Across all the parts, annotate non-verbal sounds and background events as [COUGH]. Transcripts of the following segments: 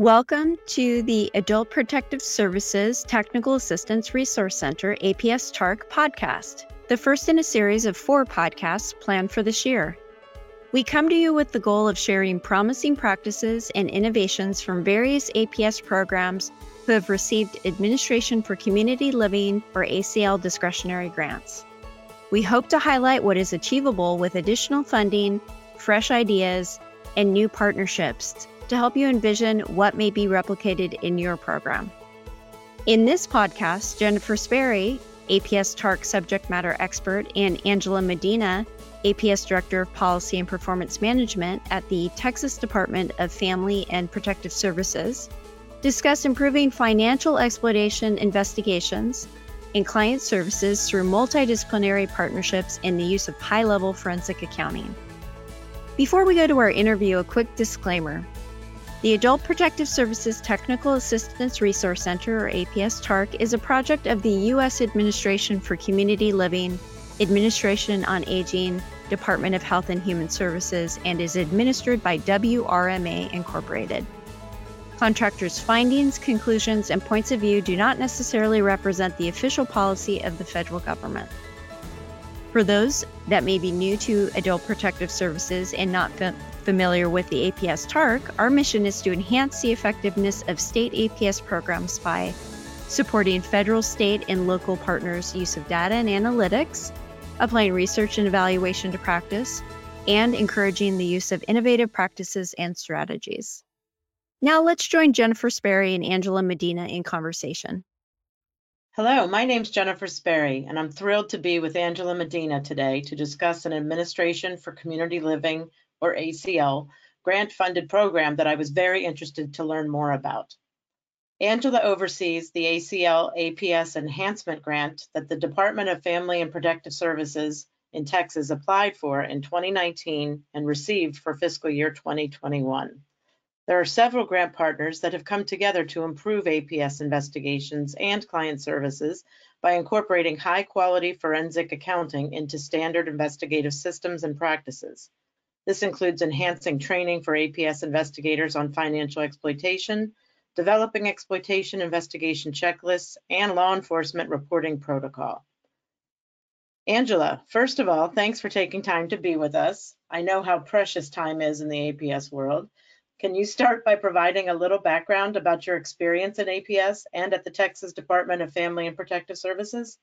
Welcome to the Adult Protective Services Technical Assistance Resource Center, APS TARC podcast, the first in a series of four podcasts planned for this year. We come to you with the goal of sharing promising practices and innovations from various APS programs who have received Administration for Community Living or ACL discretionary grants. We hope to highlight what is achievable with additional funding, fresh ideas, and new partnerships to help you envision what may be replicated in your program. In this podcast, Jennifer Spoeri, APS TARC subject matter expert, and Angela Medina, APS Director of Policy and Performance Management at the Texas Department of Family and Protective Services, discuss improving financial exploitation investigations and client services through multidisciplinary partnerships and the use of high level forensic accounting. Before we go to our interview, a quick disclaimer. The Adult Protective Services Technical Assistance Resource Center, or APS TARC, is a project of the U.S. Administration for Community Living, Administration on Aging, Department of Health and Human Services, and is administered by WRMA Incorporated. Contractors' findings, conclusions, and points of view do not necessarily represent the official policy of the federal government. For those that may be new to adult protective services and not familiar with the APS TARC, our mission is to enhance the effectiveness of state APS programs by supporting federal, state, and local partners' use of data and analytics, applying research and evaluation to practice, and encouraging the use of innovative practices and strategies. Now let's join Jennifer Spoeri and Angela Medina in conversation. Hello, my name is Jennifer Spoeri, and I'm thrilled to be with Angela Medina today to discuss an Administration for Community Living or ACL, grant-funded program that I was very interested to learn more about. Angela oversees the ACL APS Enhancement Grant that the Department of Family and Protective Services in Texas applied for in 2019 and received for fiscal year 2021. There are several grant partners that have come together to improve APS investigations and client services by incorporating high quality forensic accounting into standard investigative systems and practices. This includes enhancing training for APS investigators on financial exploitation, developing exploitation investigation checklists, and law enforcement reporting protocol. Angela, first of all, thanks for taking time to be with us. I know how precious time is in the APS world. Can you start by providing a little background about your experience in APS and at the Texas Department of Family and Protective Services?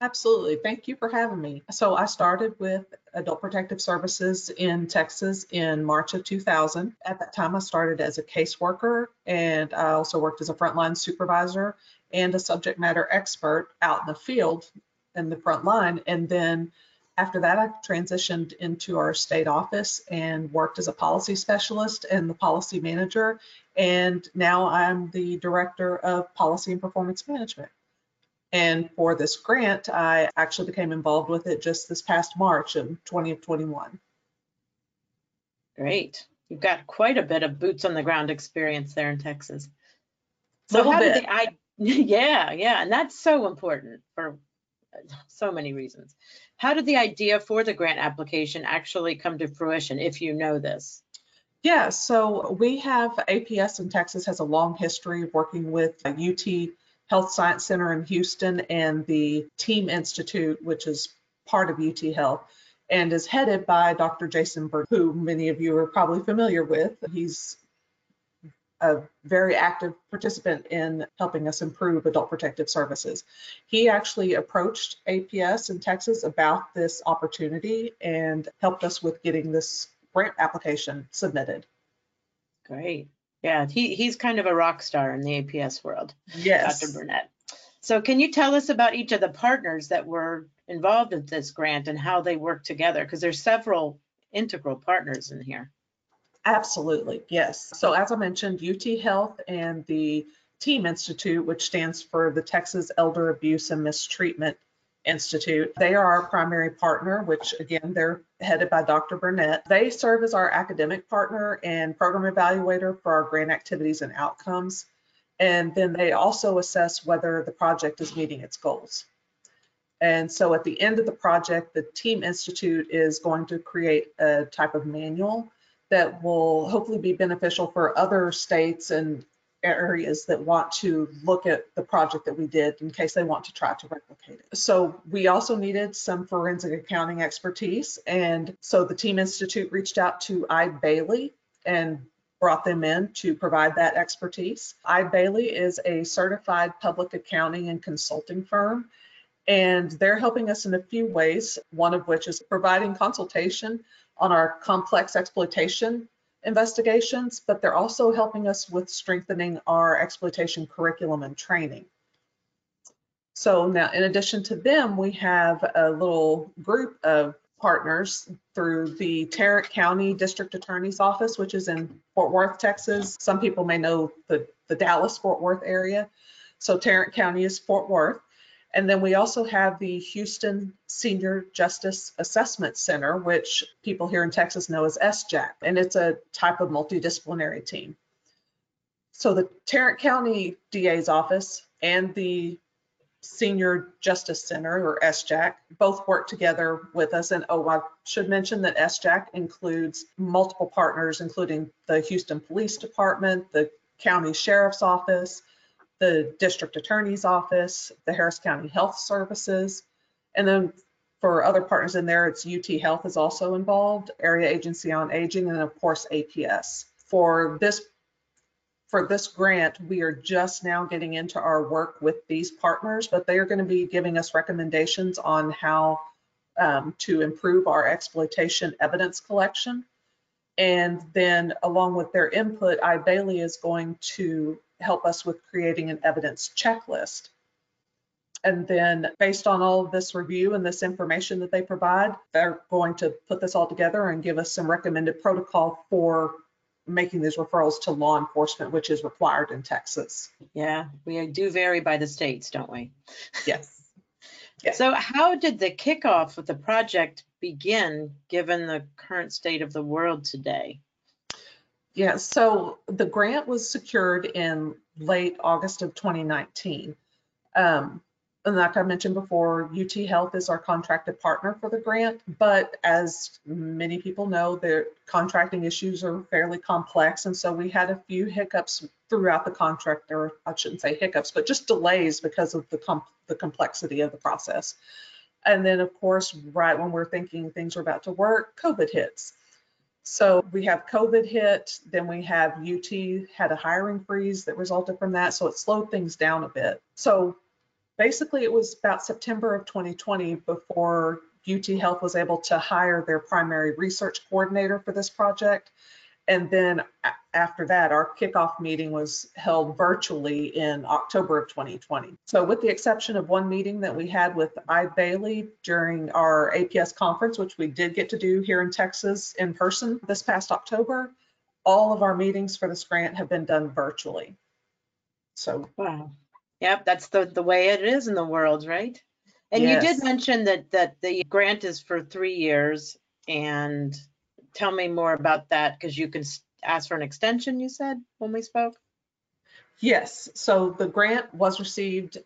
Absolutely. Thank you for having me. So I started with Adult Protective Services in Texas in March of 2000. At that time, I started as a caseworker and I also worked as a frontline supervisor and a subject matter expert out in the field in the front line. And then after that, I transitioned into our state office and worked as a policy specialist and the policy manager. And now I'm the director of policy and performance management. And for this grant, I actually became involved with it just this past March of 2021. Great. You've got quite a bit of boots on the ground experience there in Texas. So how bit. did the I [LAUGHS] yeah, yeah, and that's so important for so many reasons. How did the idea for the grant application actually come to fruition if you know this? Yeah, so we have APS in Texas has a long history of working with uh, UT Health Science Center in Houston and the Team Institute, which is part of UT Health and is headed by Dr. Jason Burnett, who many of you are probably familiar with. He's a very active participant in helping us improve adult protective services. He actually approached APS in Texas about this opportunity and helped us with getting this grant application submitted. Great. Yeah, he, he's kind of a rock star in the APS world, yes. Dr. Burnett. So can you tell us about each of the partners that were involved in this grant and how they work together? Because there's several integral partners in here. Absolutely, yes. So as I mentioned, UT Health and the Team Institute, which stands for the Texas Elder Abuse and Mistreatment Institute. They are our primary partner, which again, they're headed by Dr. Burnett. They serve as our academic partner and program evaluator for our grant activities and outcomes. And then they also assess whether the project is meeting its goals. And so at the end of the project, the Team Institute is going to create a type of manual that will hopefully be beneficial for other states and areas that want to look at the project that we did in case they want to try to replicate it. So we also needed some forensic accounting expertise. And so the Team Institute reached out to Eide Bailly and brought them in to provide that expertise. Eide Bailly is a certified public accounting and consulting firm. And they're helping us in a few ways, one of which is providing consultation on our complex exploitation investigations, but they're also helping us with strengthening our exploitation curriculum and training. So now, in addition to them, we have a little group of partners through the Tarrant County District Attorney's Office, which is in Fort Worth, Texas. Some people may know the, the Dallas Fort Worth area. So Tarrant County is Fort Worth. And then we also have the Houston Senior Justice Assessment Center, which people here in Texas know as SJAC, and it's a type of multidisciplinary team. So the Tarrant County DA's office and the Senior Justice Center, or SJAC, both work together with us. And oh, I should mention that SJAC includes multiple partners, including the Houston Police Department, the County Sheriff's Office, the District Attorney's Office, the Harris County Health Services, and then for other partners in there, it's UT Health is also involved, Area Agency on Aging, and of course APS. For this for this grant, we are just now getting into our work with these partners, but they are going to be giving us recommendations on how um, to improve our exploitation evidence collection. And then along with their input, Eide Bailly is going to help us with creating an evidence checklist. And then based on all of this review and this information that they provide, they're going to put this all together and give us some recommended protocol for making these referrals to law enforcement, which is required in Texas. Yeah, we do vary by the states, don't we? Yes. [LAUGHS] So how did the kickoff of the project begin, given the current state of the world today? Yeah, so the grant was secured in late August of 2019. Um, and like I mentioned before, UT Health is our contracted partner for the grant, but as many people know, the contracting issues are fairly complex. And so we had a few hiccups throughout the contract, or I shouldn't say hiccups, but just delays because of the, the complexity of the process. And then of course, right when we're thinking things are about to work, COVID hits. So we have COVID hit, then we have UT had a hiring freeze that resulted from that. So it slowed things down a bit. So basically it was about September of 2020 before UT Health was able to hire their primary research coordinator for this project. And then after that, our kickoff meeting was held virtually in October of 2020. So with the exception of one meeting that we had with Eide Bailly during our APS conference, which we did get to do here in Texas in person this past October, all of our meetings for this grant have been done virtually. So wow. Yep, that's the, the way it is in the world, right? And yes. you did mention that that the grant is for three years and tell me more about that because you can ask for an extension, you said when we spoke? Yes. So the grant was received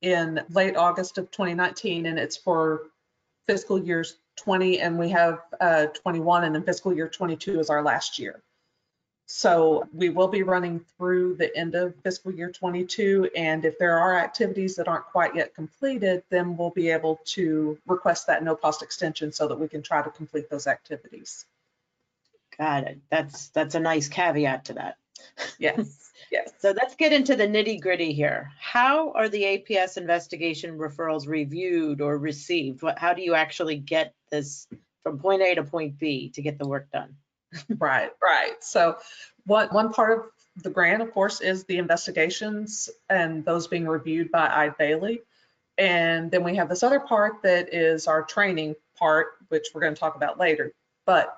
in late August of 2019 and it's for fiscal years 20 and we have uh, 21 and then fiscal year 22 is our last year. So we will be running through the end of fiscal year 22 and if there are activities that aren't quite yet completed, then we'll be able to request that no cost extension so that we can try to complete those activities. Got. That's that's a nice caveat to that. Yes. [LAUGHS] Yes. So let's get into the nitty gritty here. How are the APS investigation referrals reviewed or received? What, how do you actually get this from point A to point B to get the work done? [LAUGHS] right, right. So what one part of the grant, of course, is the investigations and those being reviewed by Eide Bailly. And then we have this other part that is our training part, which we're going to talk about later. But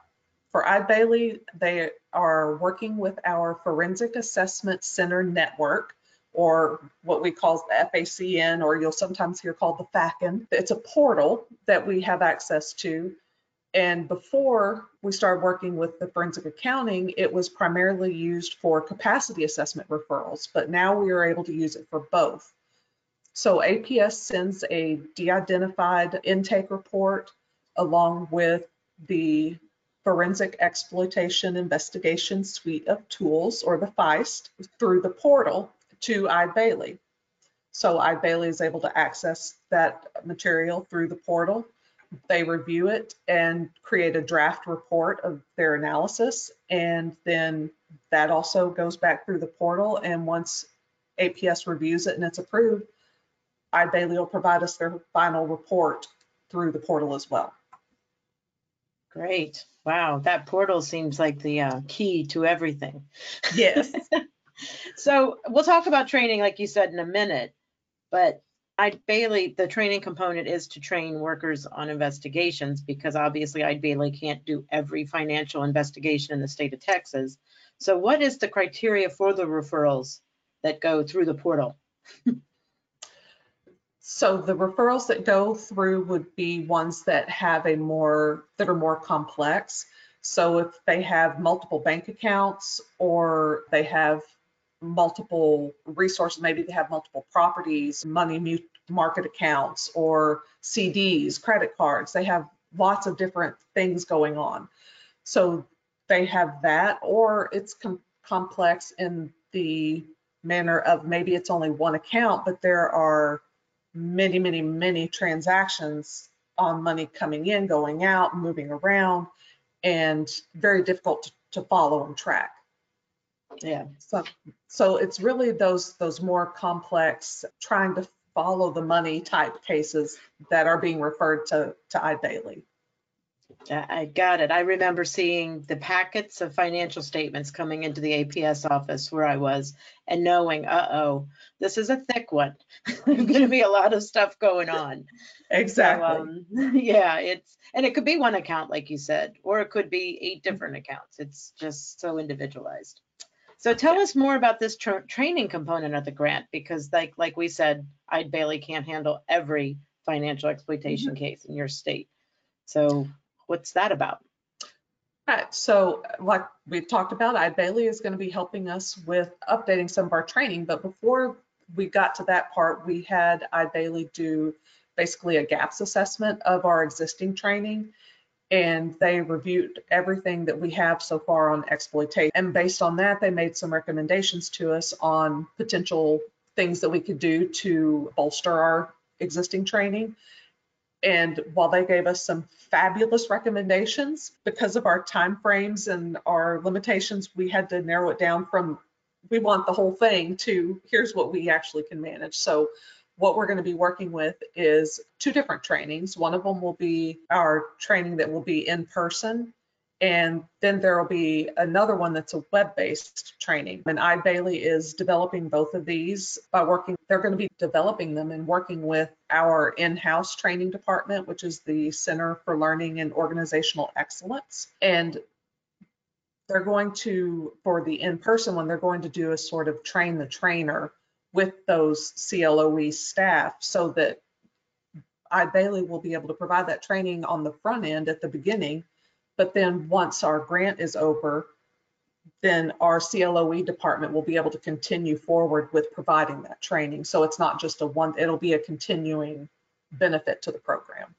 for Eide Bailly, they are working with our Forensic Assessment Center Network, or what we call the FACN, or you'll sometimes hear called the FACN. It's a portal that we have access to. And before we started working with the forensic accounting, it was primarily used for capacity assessment referrals, but now we are able to use it for both. So APS sends a de-identified intake report along with the Forensic Exploitation Investigation Suite of Tools, or the FEIST, through the portal to Eide Bailly. So Eide Bailly is able to access that material through the portal. They review it and create a draft report of their analysis. And then that also goes back through the portal. And once APS reviews it and it's approved, Eide Bailly will provide us their final report through the portal as well. Great. Wow, that portal seems like the uh, key to everything. Yes. [LAUGHS] So we'll talk about training, like you said, in a minute. But Eide Bailly, the training component is to train workers on investigations because obviously Eide Bailly can't do every financial investigation in the state of Texas. So what is the criteria for the referrals that go through the portal? [LAUGHS] So the referrals that go through would be ones that have a more, that are more complex. So if they have multiple bank accounts or they have multiple resources, maybe they have multiple properties, money market accounts or CDs, credit cards, they have lots of different things going on. So they have that, or it's com- complex in the manner of maybe it's only one account, but there are many, many, many transactions on money coming in, going out, moving around, and very difficult to, to follow and track. Yeah, So, so it's really those, those more complex, trying to follow the money type cases that are being referred to, to Eide Bailly. I I got it. I remember seeing the packets of financial statements coming into the APS office where I was and knowing, uh-oh, this is a thick one. [LAUGHS] There's going to be a lot of stuff going on. So, Exactly. um, [LAUGHS] Yeah, it's, and it could be one account, like you said, or it could be eight different accounts. It's just so individualized. So tell us more about this tra- training component of the grant, because like, like we said, Eide Bailly can't handle every financial exploitation case in your state. So what's that about? Right, so like we've talked about, Eide Bailly is going to be helping us with updating some of our training, but before we got to that part, we had Eide Bailly do basically a gaps assessment of our existing training. And they reviewed everything that we have so far on exploitation. And based on that, they made some recommendations to us on potential things that we could do to bolster our existing training. And while they gave us some fabulous recommendations, because of our timeframes and our limitations, we had to narrow it down from we want the whole thing to here's what we actually can manage. So what we're going to be working with is two different trainings. One of them will be our training that will be in person. And then there will be another one that's a web-based training. And Eide Bailly is developing both of these by working, they're going to be developing them and working with our in-house training department, which is the Center for Learning and Organizational Excellence. And they're going to, for the in-person one, they're going to do a sort of train the trainer with those CLOE staff so that Eide Bailly will be able to provide that training on the front end at the beginning. But then once our grant is over, then our CLOE department will be able to continue forward with providing that training. So it's not just a one, it'll be a continuing benefit to the program.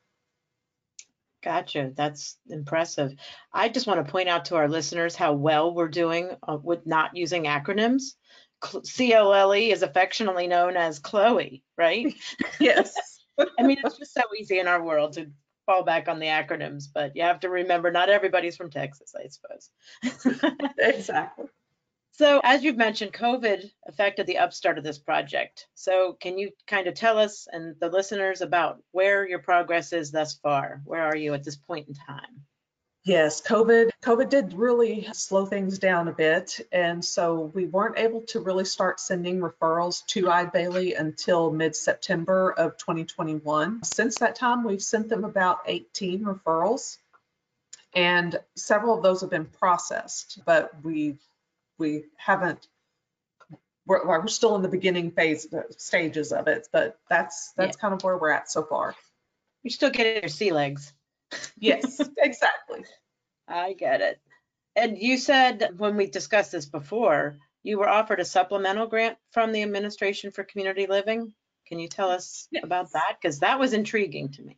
Gotcha. That's impressive. I just want to point out to our listeners how well we're doing uh, with not using acronyms. Cl- CLOE is affectionately known as Chloe, right? [LAUGHS] Yes. [LAUGHS] I mean, it's just so easy in our world to fall back on the acronyms, but you have to remember not everybody's from Texas, I suppose. [LAUGHS] Exactly. So as you've mentioned, COVID affected the upstart of this project. So can you kind of tell us and the listeners about where your progress is thus far? Where are you at this point in time? Yes, COVID, COVID did really slow things down a bit. And so we weren't able to really start sending referrals to Eide Bailly until mid-September of 2021. Since that time, we've sent them about 18 referrals. And several of those have been processed, but we, we haven't, we're, we're still in the beginning phase, stages of it, but that's, that's kind of where we're at so far. You're still getting your sea legs. Yes, [LAUGHS] exactly. I get it. And you said when we discussed this before, you were offered a supplemental grant from the Administration for Community Living. Can you tell us Yes. about that? Because that was intriguing to me.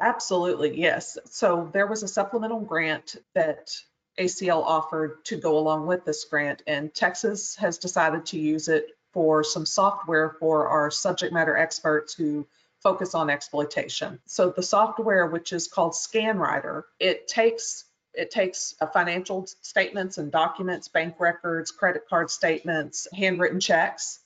Absolutely, yes. So there was a supplemental grant that ACL offered to go along with this grant, and Texas has decided to use it for some software for our subject matter experts who focus on exploitation. So the software, which is called ScanWriter, it takes it takes uh, financial statements and documents, bank records, credit card statements, handwritten checks,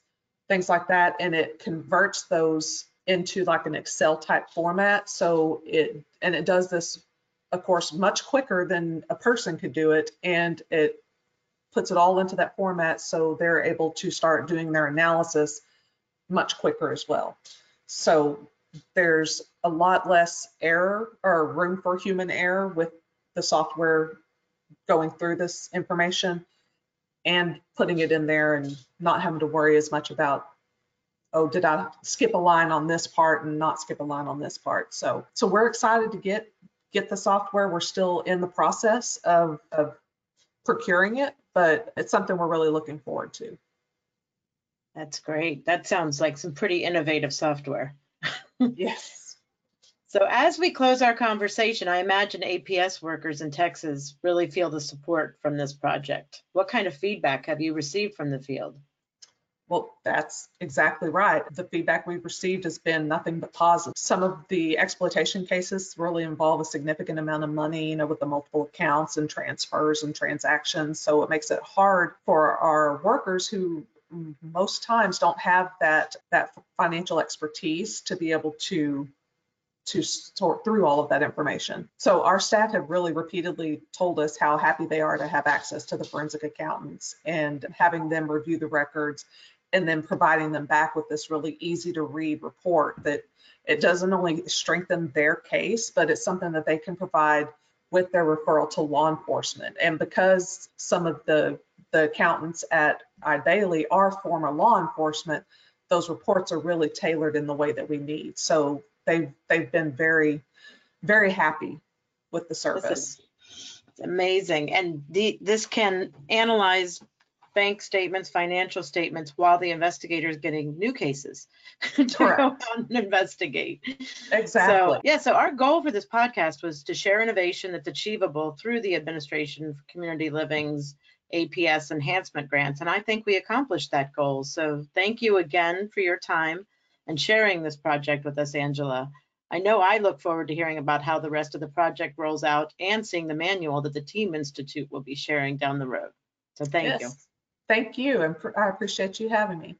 things like that, and it converts those into like an Excel type format. So it and it does this, of course, much quicker than a person could do it, and it puts it all into that format so they're able to start doing their analysis much quicker as well. So there's a lot less error or room for human error with the software going through this information and putting it in there and not having to worry as much about oh did i skip a line on this part and not skip a line on this part? So so we're excited to get get the software. We're still in the process of, of procuring it but it's something we're really looking forward to That's great. That sounds like some pretty innovative software. [LAUGHS] yes So as we close our conversation, I imagine APS workers in Texas really feel the support from this project. What kind of feedback have you received from the field? Well, that's exactly right. The feedback we've received has been nothing but positive. Some of the exploitation cases really involve a significant amount of money, you know, with the multiple accounts and transfers and transactions. So it makes it hard for our workers who most times don't have that that financial expertise to be able to to sort through all of that information. So our staff have really repeatedly told us how happy they are to have access to the forensic accountants and having them review the records and then providing them back with this really easy to read report that it doesn't only strengthen their case, but it's something that they can provide with their referral to law enforcement. And because some of the the accountants at Eide Bailly are former law enforcement, those reports are really tailored in the way that we need. So they've they've been very very happy with the service. Amazing. And the, this can analyze bank statements, financial statements while the investigator is getting new cases [LAUGHS] to go out and investigate. Exactly. So, yeah, so our goal for this podcast was to share innovation that's achievable through the Administration for Community Living's APS enhancement grants. And I think we accomplished that goal. So thank you again for your time and sharing this project with us, Angela. I know I look forward to hearing about how the rest of the project rolls out and seeing the manual that the Team Institute will be sharing down the road. So thank you. Thank you, and I appreciate you having me.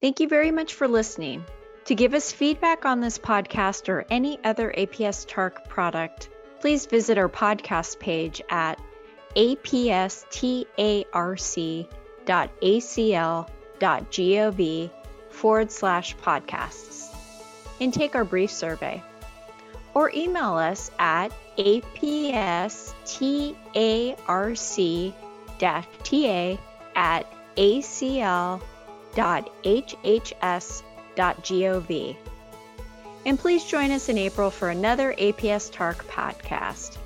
Thank you very much for listening. To give us feedback on this podcast or any other APS TARC product, please visit our podcast page at apstarc.acl.gov forward slash podcasts and take our brief survey. Or email us at apstarc-ta at acl.hhs.gov. And please join us in April for another APS TARC podcast.